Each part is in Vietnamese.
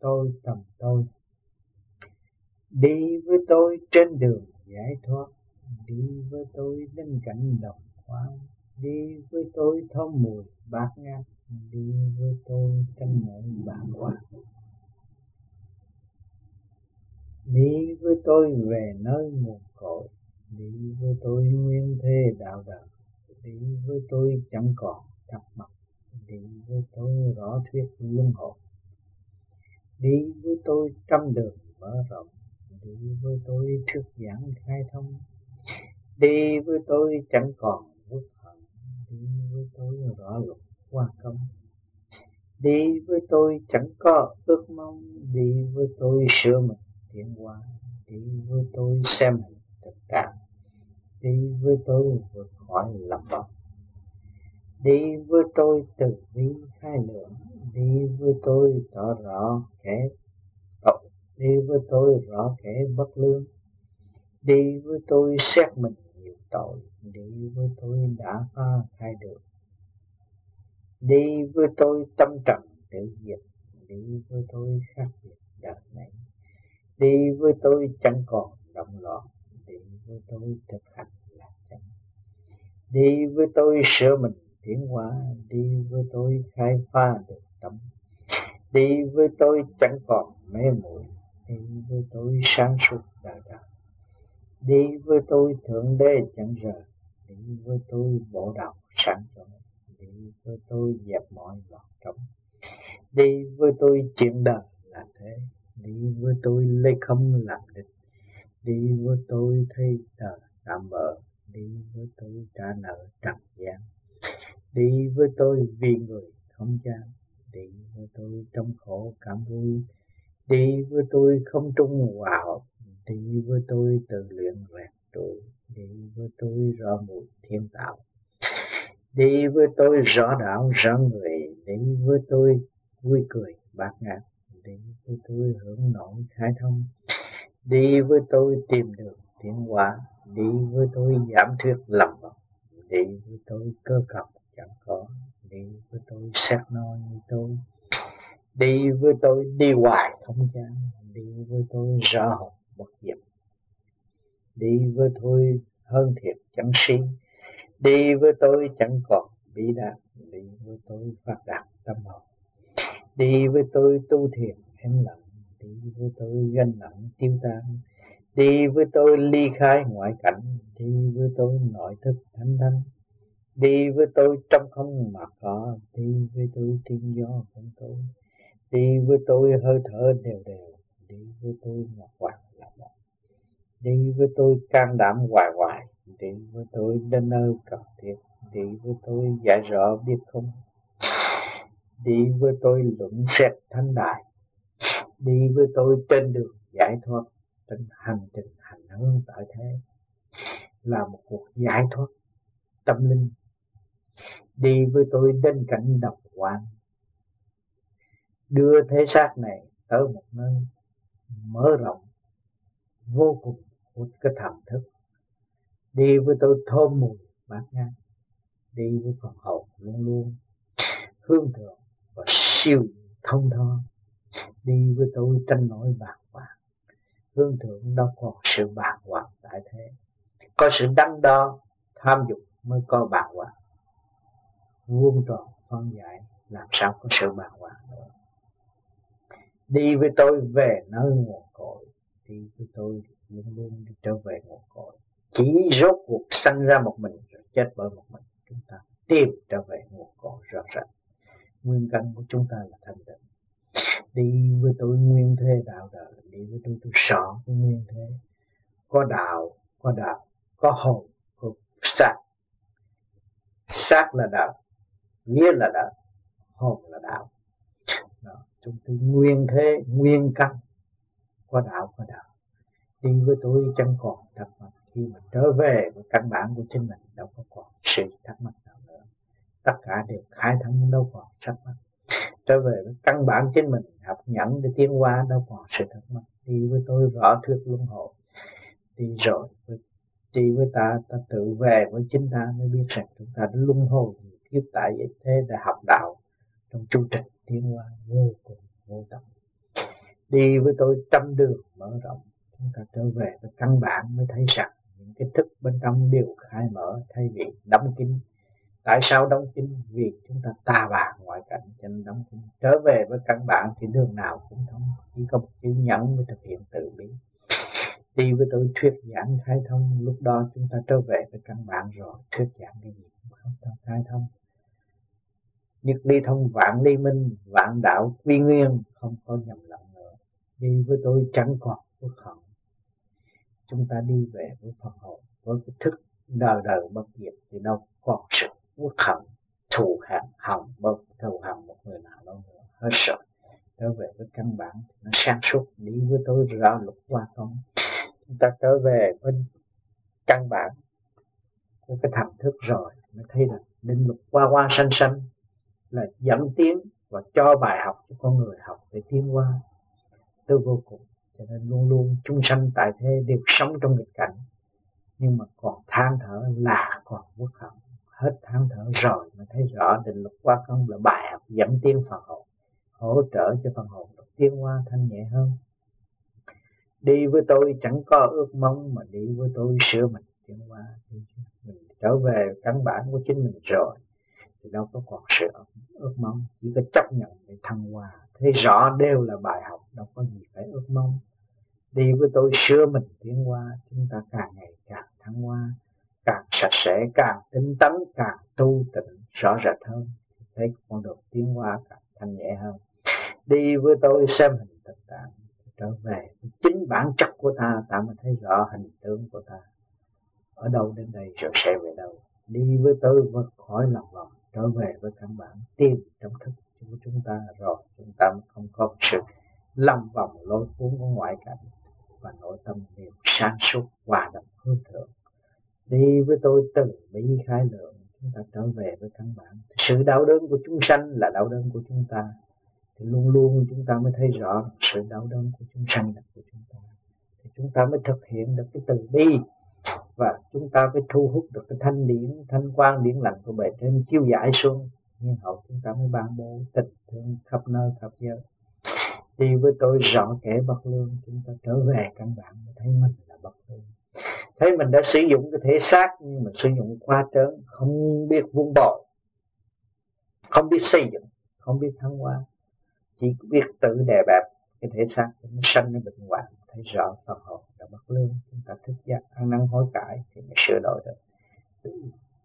tôi tầm tôi. Đi với tôi trên đường giải thoát, đi với tôi đến cảnh đồng khoáng đi với tôi thơm mùi bát ngát, đi với tôi trong mọi bản quan. Đi với tôi về nơi nguồn cội, đi với tôi nguyên thế đạo đạo, đi với tôi chẳng còn thắc mắc, đi với tôi rõ thuyết luân hồi đi với tôi trăm đường mở rộng, đi với tôi thức giảng khai thông. Đi với tôi chẳng còn uất hận, đi với tôi rõ luật qua công. Đi với tôi chẳng có ước mong, đi với tôi sửa mình tiến hóa. Đi với tôi xem mình tất cả đi với tôi vượt khỏi lầm vọng đi với tôi từ bi khai lượng đi với tôi tỏ rõ kẻ tội đi với tôi rõ kẻ bất lương đi với tôi xét mình nhiều tội đi với tôi đã pha khai được đi với tôi tâm trầm tự diệt đi với tôi khác biệt đời này đi với tôi chẳng còn động loạn đi với tôi thực hành là chẳng đi với tôi sửa mình tiến hóa đi với tôi khai phá được đi với tôi chẳng còn mê muội đi với tôi sáng suốt đời đời đi với tôi thượng đế chẳng rời đi với tôi bộ đạo sáng chỗ đi với tôi dẹp mọi loạn trống đi với tôi chuyện đời là thế đi với tôi lấy không làm địch đi với tôi thấy đời tạm bỡ đi với tôi trả nợ trần gian đi với tôi vì người không gian với tôi trong khổ cảm vui đi với tôi không trung hòa hợp đi với tôi tự luyện rèn tôi đi với tôi rõ mùi thiên tạo đi với tôi rõ đạo rõ người đi với tôi vui cười bát ngát đi với tôi hưởng nổi khai thông đi với tôi tìm được tiến hóa đi với tôi giảm thuyết lầm vọng đi với tôi cơ cập chẳng có đi với tôi xét nói như tôi đi với tôi đi hoài không chán đi với tôi rõ hồn bất diệt đi với tôi hơn thiệt chẳng si đi với tôi chẳng còn bị đạp, đi với tôi phát đạt tâm hồn đi với tôi tu thiền em lặng đi với tôi ganh nặng tiêu tan đi với tôi ly khai ngoại cảnh đi với tôi nội thức thanh thanh đi với tôi trong không mà có đi với tôi tiên do không tôi đi với tôi hơi thở đều đều, đi với tôi ngọc hoàng là một. Đi với tôi can đảm hoài hoài, đi với tôi đến nơi cần thiết. Đi với tôi giải rõ biết không? Đi với tôi luận xét thánh đại đi với tôi trên đường giải thoát, trên hành trình hành hương tại thế. Là một cuộc giải thoát tâm linh. Đi với tôi đến cảnh độc quan đưa thế xác này tới một nơi mở rộng vô cùng của cái thần thức. Đi với tôi thơm mùi bát ngang, đi với phần hồn luôn luôn hương thượng và siêu thông thơ đi với tôi tranh nổi bạc hoàng hương thượng đâu còn sự bạc hoàng tại thế. Có sự đắn đo, tham dục mới có bạc hoàng. Vuông tròn phân giải, làm sao có sự bạc hoàng? Đi với tôi về nơi nguồn cội. Đi với tôi luôn luôn đi trở về nguồn cội. Chỉ rốt cuộc sanh ra một mình rồi chết bởi một mình. Chúng ta tìm trở về nguồn cội rõ ràng. Nguyên căn của chúng ta là thanh tịnh. Đi với tôi nguyên thế đạo đời. Đi với tôi tôi sợ cái nguyên thế. Có đạo có đạo, có hồn, có xác. Xác là đạo, nghĩa là đạo, hồn trong cái chúng tôi nguyên thế, nguyên căn, có đạo có đạo. Đi với tôi chẳng còn thắc mắc khi mà trở về với căn bản của chính mình, đâu có còn sự thắc mắc nào nữa. Tất cả đều khai thông đâu còn thắc mắc. Trở về với căn bản chính mình, học nhẫn để tiến qua đâu còn sự thắc mắc. Đi với tôi rõ thuyết luân hồi. Đi rồi đi với ta ta tự về với chính ta mới biết rằng chúng ta đã luân hồi, kiếp tại vậy thế để học đạo trong chu trình tiến hóa vô cùng vô tận. Đi với tôi trăm đường mở rộng, chúng ta trở về với căn bản mới thấy rằng những cái thức bên trong đều khai mở thay vì đóng kín. Tại sao đóng kín? Vì chúng ta ta bà ngoại cảnh, cho nên đóng kín. Trở về với căn bản thì đường nào cũng thông, chỉ có một chữ nhẫn mới thực hiện tự bi. Đi với tôi thuyết giảng khai thông, lúc đó chúng ta trở về với căn bản rồi, thuyết giảng cái gì cũng không khai thông nhất ly thông vạn ly minh, vạn đạo quy nguyên, không có nhầm lẫn nữa. Đi với tôi chẳng còn quốc hận chúng ta đi về với Phật hồn, với cái thức đời đời bất diệt thì đâu còn sự quốc hận thù hận hận bất thù hận một người nào đâu nữa. Hết rồi. Trở về với căn bản nó sáng suốt. Đi với tôi ra lục qua không chúng ta trở về với căn bản của cái thần thức rồi, mới thấy là định luật qua qua sanh sanh là dẫn tiến và cho bài học cho con người học để tiến qua. Tôi vô cùng, cho nên luôn luôn chúng sanh tại thế, đều sống trong nghịch cảnh. Nhưng mà còn than thở là còn quốc hận. Hết than thở rồi mà thấy rõ định luật qua công là bài học dẫn tiến phần hồn, hỗ trợ cho phần hồn được tiến qua thanh nhẹ hơn. Đi với tôi chẳng có ước mong mà đi với tôi sửa mình tiến qua. Mình trở về căn bản của chính mình rồi, thì đâu có còn sửa ước mong, chỉ có chấp nhận để thăng hoa. Thấy rõ đều là bài học, đâu có gì phải ước mong. Đi với tôi sửa mình tiến qua chúng ta càng ngày càng thăng hoa. Càng sạch sẽ, càng tinh tấn, càng tu tịnh, rõ rệt hơn. Thấy con đường tiến hóa càng thanh nhẹ hơn. Đi với tôi xem hình thực tạng, trở về chính bản chất của ta. Ta mới thấy rõ hình tướng của ta. Ở đâu đến đây rồi sẽ về đâu. Đi với tôi vượt khỏi lòng vòng trở về với căn bản tìm trong thức của chúng ta rồi chúng ta mới không có sự lâm vòng lối cuốn của ngoại cảnh và nội tâm đều sáng suốt hòa đồng hương thượng. Đi với tôi từ bi khai lượng, chúng ta trở về với căn bản. Sự đau đớn của chúng sanh là đau đớn của chúng ta. Thì luôn luôn chúng ta mới thấy rõ sự đau đớn của chúng sanh là của chúng ta. Thì chúng ta mới thực hiện được cái từ bi và chúng ta phải thu hút được cái thanh điển thanh quan điển lành của bề trên chiêu giải xuống. Nhưng hậu chúng ta mới ban bố tình thương khắp nơi, khắp giới. Đi với tôi rõ kẻ bậc lương, chúng ta trở về căn bản mới thấy mình là bậc lương. Thấy mình đã sử dụng cái thể xác, nhưng mà sử dụng qua trớn, không biết vuông bồi, không biết xây dựng, không biết thăng hoa. Chỉ biết tự đè bẹp cái thể xác nó sanh nó bệnh hoạn thấy rõ phần hồn là bất lương. Chúng ta thức giác, ăn năn hối cải thì mới sửa đổi được.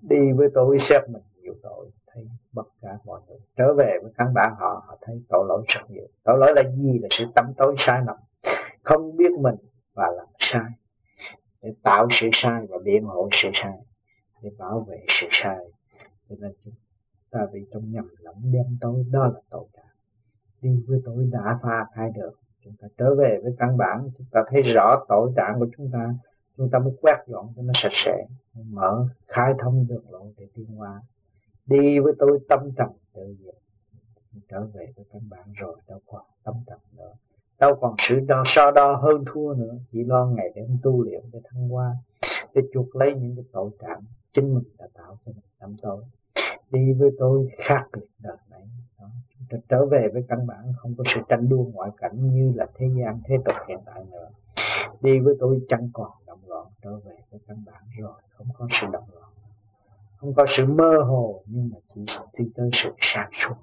Đi với tôi, xếp mình nhiều tội, thấy bất cả mọi người. Trở về với căn bản họ họ thấy tội lỗi rất nhiều. Tội lỗi là gì? Là sự tâm tối sai lầm. Không biết mình và làm sai. Để tạo sự sai và biện hộ sự sai. Để bảo vệ sự sai. Cho nên chúng ta bị trong nhầm lẫn đen tối, đó là tội trạng đi với tôi đã pha khai được. Chúng ta trở về với căn bản, chúng ta thấy rõ tội trạng của chúng ta chúng ta mới quét dọn cho nó sạch sẽ, mở khai thông đường lộ để tiến hóa. Đi với tôi tâm trầm tự diệt, trở về với căn bản rồi đâu còn tâm trầm nữa. Đâu còn sự đo, so đo hơn thua nữa, chỉ lo ngày đêm tu luyện để thăng hoa, để chuộc lấy những cái tội trạng chính mình đã tạo cho mình tâm tối đi với tôi khác biệt đời này. Đó. Chúng ta trở về với căn bản, không có sự tranh đua ngoại cảnh như là thế gian, thế tục hiện tại nữa. Đi với tôi chẳng còn động loạn trở về với căn bản rồi, không có sự động loạn không có sự mơ hồ, nhưng mà chỉ đi tới sự sáng suốt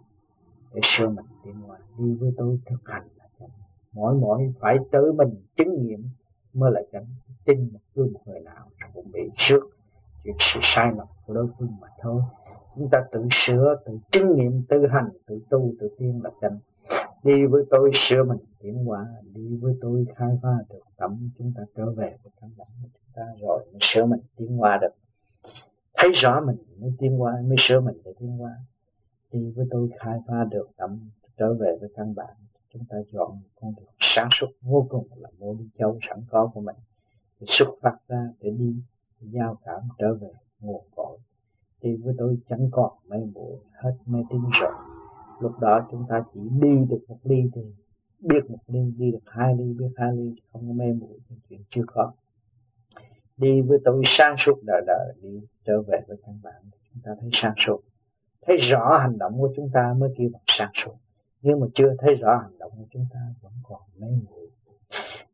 để sửa mình tiến hóa. Đi với tôi thực hành là chánh. Mỗi mỗi phải tự mình chứng nghiệm mới là chánh. Tin một một người nào cũng bị trước chuyện sự sai lầm của đối phương mà thôi chúng ta tự sửa, tự chứng nghiệm, tự hành, tự tu, tự tiên lập chánh. Đi với tôi sửa mình, tiến hóa. Đi với tôi khai phá được tâm chúng ta trở về với căn bản của chúng ta rồi mới sửa mình, tiến hóa được. Thấy rõ mình mới tiến hóa, mới sửa mình để tiến hóa. Đi với tôi khai phá được tâm trở về với căn bản. Chúng ta chọn con đường sáng suốt vô cùng là mô đi châu sẵn có của mình. Để xuất phát ra, để đi giao cảm trở về nguồn cội đi với tôi chẳng còn mê muội hết mê tín rồi. Lúc đó chúng ta chỉ đi được một ly thì biết một ly, đi được hai ly, biết hai ly không có mê muội chuyện chưa có. Đi với tôi sáng suốt đời đời, đi trở về với căn bản chúng ta thấy sáng suốt. Thấy rõ hành động của chúng ta mới kêu bằng sáng suốt. Nhưng mà chưa thấy rõ hành động của chúng ta, vẫn còn mê muội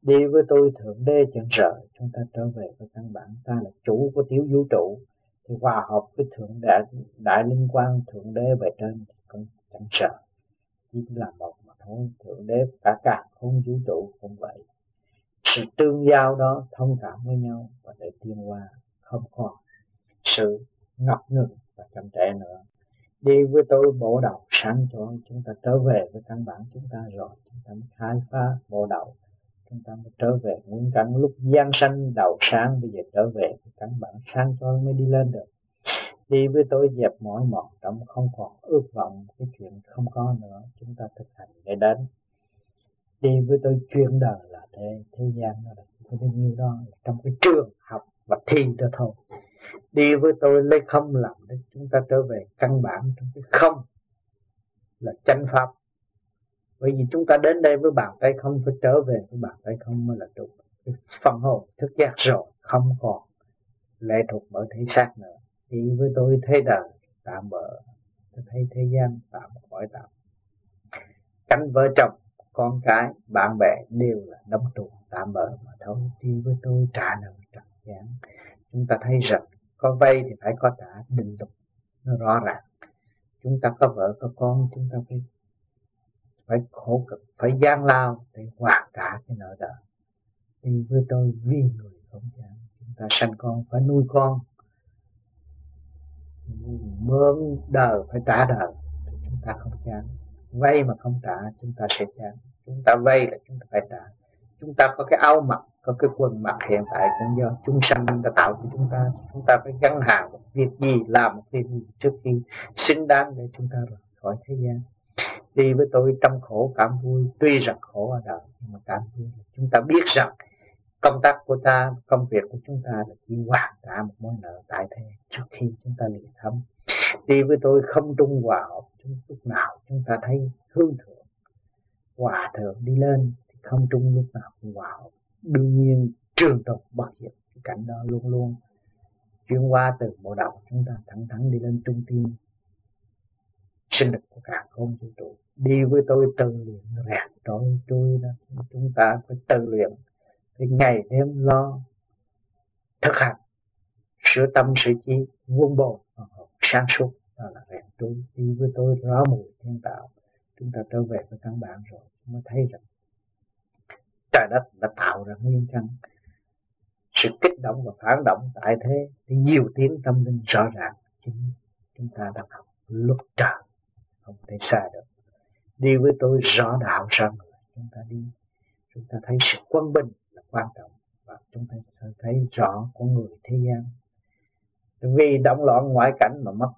đi với tôi thượng đế chân trời, chúng ta trở về với căn bản. Ta là chủ của tiểu vũ trụ thì hòa hợp với thượng đại đại linh quan thượng đế về trên cũng chẳng sợ. Chỉ là một mà thôi, thượng đế cả cả không vũ trụ cũng vậy. Sự tương giao đó thông cảm với nhau và để tiên qua không còn sự ngập ngừng và chậm trễ nữa. Đi với tôi bộ đầu sáng chói, chúng ta trở về với căn bản chúng ta rồi, chúng ta mới khai phá bộ đầu chúng ta mới trở về. Nguyên căn lúc gian sanh, đầu sáng, bây giờ trở về. Với căn bản sáng cho mới đi lên được. Đi với tôi dẹp mỏi mòn trong không còn ước vọng, cái chuyện không có nữa, chúng ta thực hành để đến. Đi với tôi chuyên đời là thế thế gian nó là có bao nhiêu đó trong cái trường học và thi đó thôi. Đi với tôi lấy không làm để chúng ta trở về căn bản trong cái không là chánh pháp bởi vì chúng ta đến đây với bàn tay không phải trở về với bàn tay không mới là đúng phần hồn thức giác rồi, không còn lệ thuộc bởi thể xác nữa. Thì với tôi thế đời, tạm bỡ. Tôi thấy thế gian, tạm khỏi tạm. Cánh vợ chồng, con cái, bạn bè đều là đóng trụ tạm bỡ mà thôi. Đi với tôi trả nợ trọn gián chúng ta thấy rằng có vay thì phải có trả, định luật nó rõ ràng. Chúng ta có vợ, có con, chúng ta phải phải khổ cực, phải gian lao để hoàn trả cái nợ đời đi với tôi vì người không chán chúng ta sanh con, phải nuôi con. Mướn đời phải trả đời, thì chúng ta không chán vay mà không trả, chúng ta sẽ chán chúng ta vay là chúng ta phải trả. Chúng ta có cái áo mặc, có cái quần mặc hiện tại cũng do chúng sanh đã tạo cho chúng ta. Chúng ta phải gắn hàng một việc gì, làm một việc gì trước khi xứng đáng để chúng ta rời khỏi thế gian đi với tôi trong khổ cảm vui, tuy rằng khổ ở đời, nhưng mà cảm vui chúng ta biết rằng công tác của ta, công việc của chúng ta là chỉ hoàn trả một mối nợ tại thế trước khi chúng ta lìa thấm. Đi với tôi không trung hòa hợp lúc nào chúng ta thấy hương thượng, hòa thượng đi lên thì không trung lúc nào cũng hòa hợp. Đương nhiên, trường tồn bất diệt, cái cảnh đó luôn luôn chuyển qua từ bộ đầu chúng ta thẳng thắn đi lên trung tim sinh lực của cả không vũ trụ đi với tôi tự luyện rèn tôi tôi đó. Chúng ta phải tự luyện. Thì ngày đêm lo thực hành. Sửa tâm, sửa trí vuông bồi ờ, sáng suốt. Đó là rèn tôi đi với tôi rõ mùi thiên tạo. Chúng ta trở về với căn bản rồi mới thấy rằng trời đất đã tạo ra nguyên căn. Sự kích động và phản động tại thế thì nhiều tiếng tâm linh rõ ràng. Chính chúng ta đang học luật trời không thể xa được. Đi với tôi rõ đạo rằng người. Chúng ta đi. Chúng ta thấy sự quân bình là quan trọng. Và chúng ta thấy rõ của người thế gian. Vì động loạn ngoại cảnh mà mất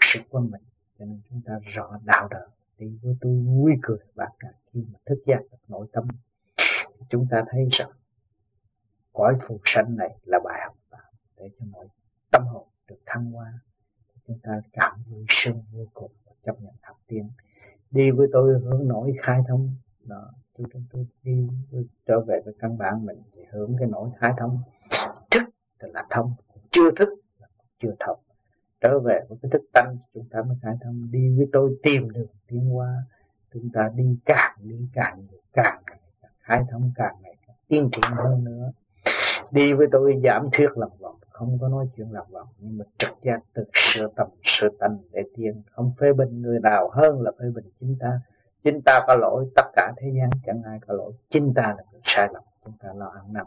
sự quân bình, cho nên chúng ta rõ đạo đời. Đi với tôi vui cười bạc cả khi mà thức giác được nội tâm, chúng ta thấy rằng cõi phù sanh này là bài học để cho mọi tâm hồn được thăng hoa. Chúng ta cảm vui sướng vô cùng và chấp nhận học tiên đi với tôi hướng nổi khai thông. Đó tôi tôi, tôi đi tôi trở về với căn bản mình thì hướng cái nỗi khai thông. Thức là thông chưa thức là chưa thông. Trở về với cái thức tâm chúng ta mới khai thông. Đi với tôi tìm đường tiến hóa. Chúng ta đi càng đi càng nhiều càng ngày càng khai thông càng ngày càng tiến triển hơn nữa. Đi với tôi giảm thuyết lòng vọng không có nói chuyện lạc vọng nhưng mà trực giác từ sự tâm sự tánh để tiền không phê bình người nào hơn là phê bình chính ta. Chính ta có lỗi, tất cả thế gian chẳng ai có lỗi. Chính ta là người sai lầm, chúng ta lo ăn năn.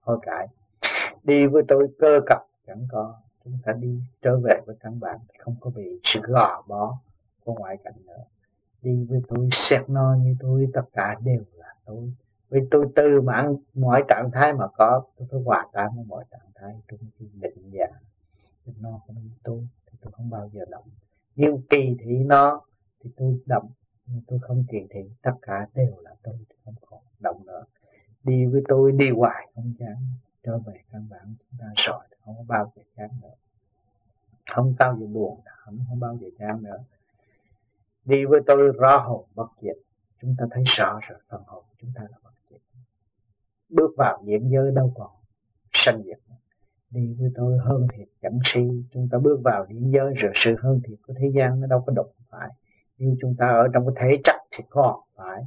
Hối cải đi với tôi cơ cập, chẳng có. Chúng ta đi, trở về với căn bản, không có bị sự gò bó của ngoại cảnh nữa. Đi với tôi, xét no như tôi, tất cả đều là tôi vì tôi từ mạng mọi trạng thái mà có, tôi phải hòa tan với mọi trạng thái tôi mới định giả nó không như tôi thì tôi không bao giờ động. Nhưng kỳ thị nó, thì tôi động, nhưng tôi không kỳ thị. Tất cả đều là tôi thì không còn động nữa. Đi với tôi, đi hoài không chán. Trở về căn bản chúng ta rồi, không có bao giờ chán nữa. Không bao giờ buồn, không không bao giờ chán nữa. Đi với tôi rõ hồn bất diệt. Chúng ta thấy rõ rồi, phần hồn chúng ta là bất bước vào niệm giới đâu còn sanh diệt đi với tôi hơn thiệt chẳng si. Chúng ta bước vào niệm giới rồi sự hơn thiệt của thế gian nó đâu có đụng phải. Nhưng chúng ta ở trong cái thể chất thì còn phải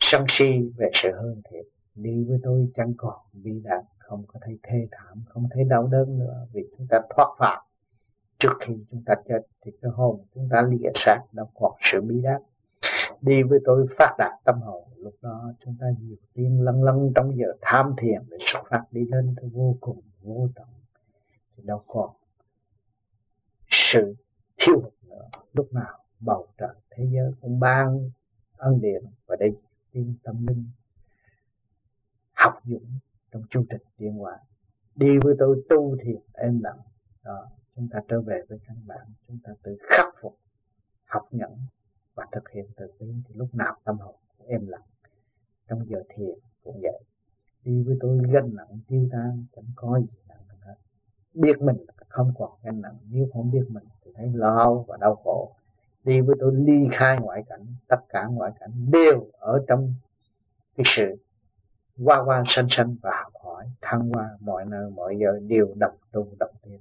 sân si về sự hơn thiệt. Đi với tôi chẳng còn bi đạn không có thấy thê thảm, không thấy đau đớn nữa. Vì chúng ta thoát phạm. Trước khi chúng ta chết thì cái hồn chúng ta lìa xác nó còn sự bi đát đi với tôi phát đạt tâm hồn. Lúc đó chúng ta nhiều tiên lăng lăng trong giờ tham thiền để xuất phát đi lên tôi vô cùng, vô tận. Thì đâu còn sự thiếu hụt nữa. Lúc nào bầu trời, thế giới cũng ban ân điện và đây tiên tâm linh, học dũng trong chương trình tiến hóa đi với tôi tu thiền êm lặng đó, chúng ta trở về với căn bản. Chúng ta tự khắc phục, học nhận và thực hiện từ bi thì lúc nào tâm hồn cũng êm lặng trong giờ thiền cũng vậy. Đi với tôi gánh nặng, tiêu tan, chẳng có gì nặng hết. Biết mình không còn gánh nặng, nếu không biết mình thì thấy lo và đau khổ. Đi với tôi ly khai ngoại cảnh, tất cả ngoại cảnh đều ở trong cái sự qua qua sanh sanh và học hỏi, thăng hoa mọi nơi mọi giờ đều đồng tu đồng tiến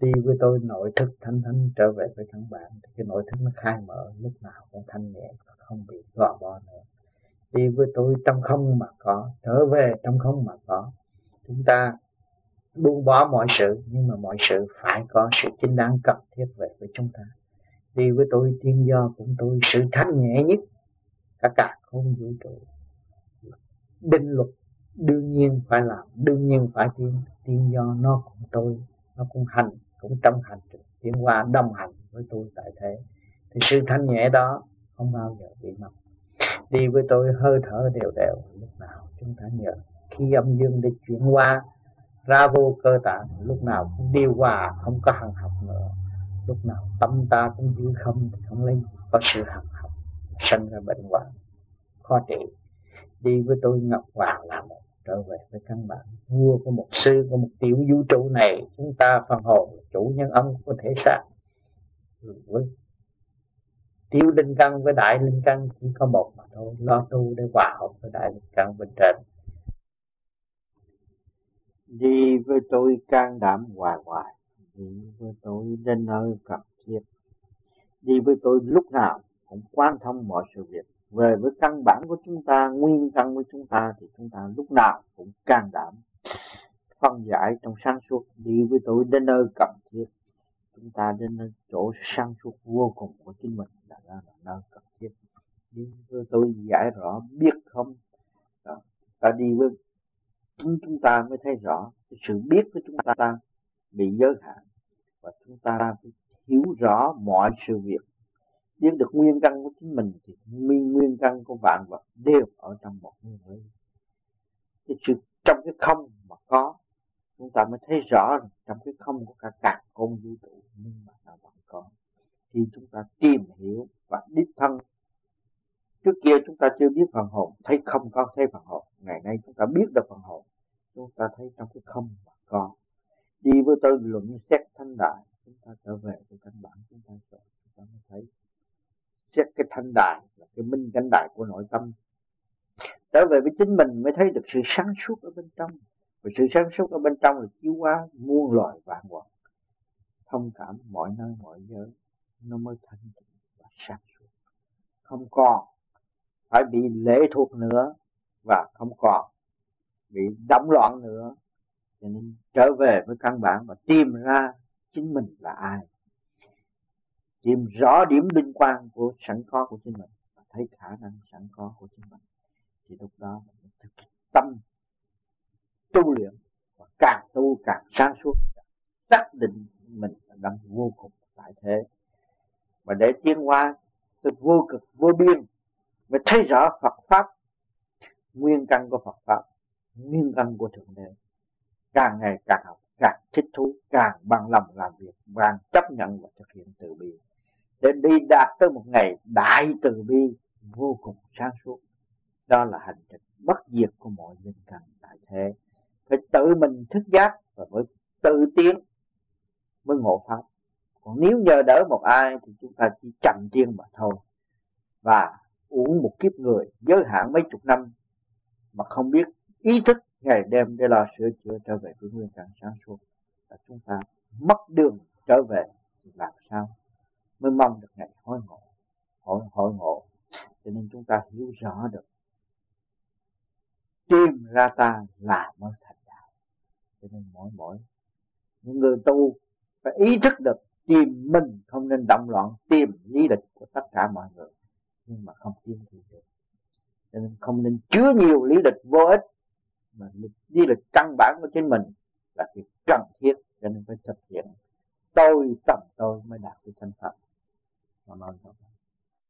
đi với tôi, nội thức thanh thanh trở về với căn bản. Thì cái nội thức nó khai mở, lúc nào cũng thanh nhẹ, không bị gò bó nữa. Đi với tôi trong không mà có, trở về trong không mà có. Chúng ta buông bỏ mọi sự, nhưng mà mọi sự phải có sự chính đáng cần thiết về với chúng ta. Đi với tôi, tiên do cũng tôi, sự thanh nhẹ nhất cả cả không vũ trụ. Định luật đương nhiên phải làm, đương nhiên phải tiên tiên do nó cũng tôi, nó cũng hành cũng trong hành trình, tiến qua đồng hành với tôi tại thế. Thì sự thanh nhẹ đó không bao giờ bị mất. Đi với tôi hơi thở đều đều, lúc nào chúng ta nhớ khi âm dương để chuyển qua, ra vô cơ tạng, lúc nào cũng điều hòa không có hằng học nữa. Lúc nào tâm ta cũng giữ không, thì không lấy có sự hằng học sinh ra bệnh hoạn, khó trị. Đi với tôi ngọc hoàng là một trở về với căn bản. Vua của một sư, của một tiểu vũ trụ này, chúng ta phần hồn chủ nhân âm của thể xác. Với tiểu linh căn với đại linh căn chỉ có một mà thôi. Lo tu để hòa hợp với đại linh căn bên trên. Đi với tôi can đảm hoài hoài. Đi với tôi đến nơi cần thiết đi với tôi lúc nào cũng quan thông mọi sự việc về với căn bản của chúng ta, nguyên căn của chúng ta thì chúng ta lúc nào cũng can đảm phân giải trong sáng suốt, đi với tôi đến nơi cần thiết. Chúng ta đến nơi, chỗ sáng suốt vô cùng của chính mình là là nơi cần thiết. Đi với tôi giải rõ biết không? Đó. ta đi với chúng chúng ta mới thấy rõ cái sự biết của chúng ta bị giới hạn. Và chúng ta phải hiểu rõ mọi sự việc biết được nguyên căn của chính mình thì nguyên nguyên căn của vạn vật đều ở trong một nguyên lý cái sự, trong cái không mà có, chúng ta mới thấy rõ trong cái không của cả cả không vũ trụ, nhưng mà nó vẫn có. Khi chúng ta tìm hiểu và đích thân, trước kia chúng ta chưa biết phần hồn, thấy không có, thấy phần hồn. Ngày nay chúng ta biết được phần hồn, chúng ta thấy trong cái không mà có. Đi với tôi luận xét thanh đại, chúng ta trở về với căn bản, chúng ta rồi chúng ta mới thấy xét cái thanh đài là cái minh cảnh đài của nội tâm. Trở về với chính mình mới thấy được sự sáng suốt ở bên trong. Và sự sáng suốt ở bên trong là chiếu qua muôn loài vạn vật. Thông cảm mọi nơi, mọi giới nó mới thanh tịnh và sáng suốt. Không còn phải bị lệ thuộc nữa và không còn bị động loạn nữa. Cho nên trở về với căn bản và tìm ra chính mình là ai tìm rõ điểm liên quan của sẵn có của chính mình và thấy khả năng sẵn có của chính mình. Thì lúc đó mình thực tâm tu luyện và càng tu càng sáng suốt. Xác định mình đang vô cùng tại thế. Và để tiến hóa từ vô cực, vô biên, mới thấy rõ Phật pháp, nguyên căn của Phật pháp, nguyên căn của thượng đế. Càng ngày càng học, càng thích thú, càng bằng lòng làm việc, càng chấp nhận và thực hiện từ bi để đi đạt tới một ngày đại từ bi vô cùng sáng suốt. Đó là hành trình bất diệt của mọi linh căn đại thế. Phải tự mình thức giác và mới tự tiến, mới ngộ pháp. Còn nếu nhờ đỡ một ai thì chúng ta chỉ chậm tiên mà thôi. Và uống một kiếp người giới hạn mấy chục năm mà không biết ý thức ngày đêm để lo sửa chữa trở về với nguyên trạng sáng suốt, là chúng ta mất đường trở về thì làm sao? Mới mong được ngày hối ngộ hội hội ngộ. Cho nên chúng ta hiểu rõ được, tìm ra ta là mới thành đạo. Cho nên mỗi mỗi những người tu phải ý thức được tìm mình không nên động loạn, tìm lý lịch của tất cả mọi người, nhưng mà không tìm thì được. Cho nên không nên chứa nhiều lý lịch vô ích, mà lý lịch căn bản của chính mình là việc cần thiết, cho nên phải thực hiện. Tôi tầm tôi mới đạt được thành phẩm සමාධි